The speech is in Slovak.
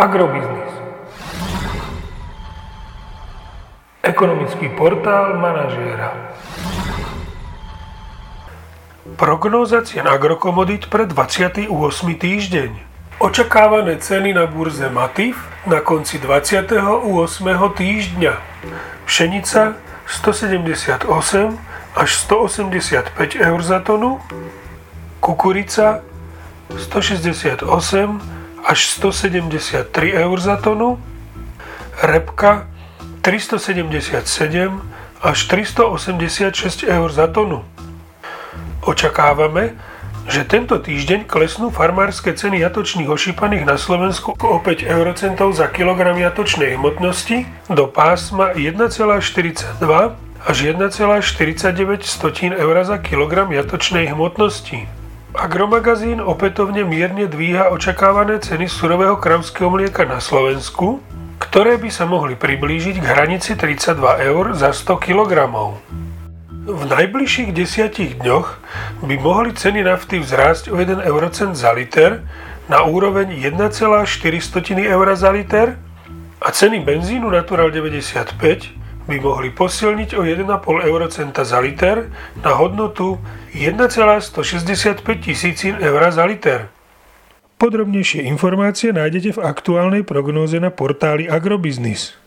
Agrobiznis. Ekonomický portál manažéra. Prognóza cien agrokomodít pre 28. týždeň. Očakávané ceny na burze Matif na konci 28. týždňa. Pšenica 178 až 185 eur za tonu, kukurica 168 až 173 eur za tonu, repka 377 až 386 eur za tonu. Očakávame, že tento týždeň klesnú farmárske ceny jatočných ošípaných na Slovensku o 5 eurocentov za kilogram jatočnej hmotnosti do pásma 1,42 až 1,49 eur za kilogram jatočnej hmotnosti. Agromagazín opätovne mierne dvíha očakávané ceny surového kravského mlieka na Slovensku, ktoré by sa mohli priblížiť k hranici 32 eur za 100 kg. V najbližších desiatich dňoch by mohli ceny nafty vzrásť o 1 eurocent za liter na úroveň 1,4 eur za liter a ceny benzínu Natural 95 by mohli posilniť o 1,5 eurocenta za liter na hodnotu 1,165 tisícin eur za liter. Podrobnejšie informácie nájdete v aktuálnej prognóze na portáli Agrobiznis.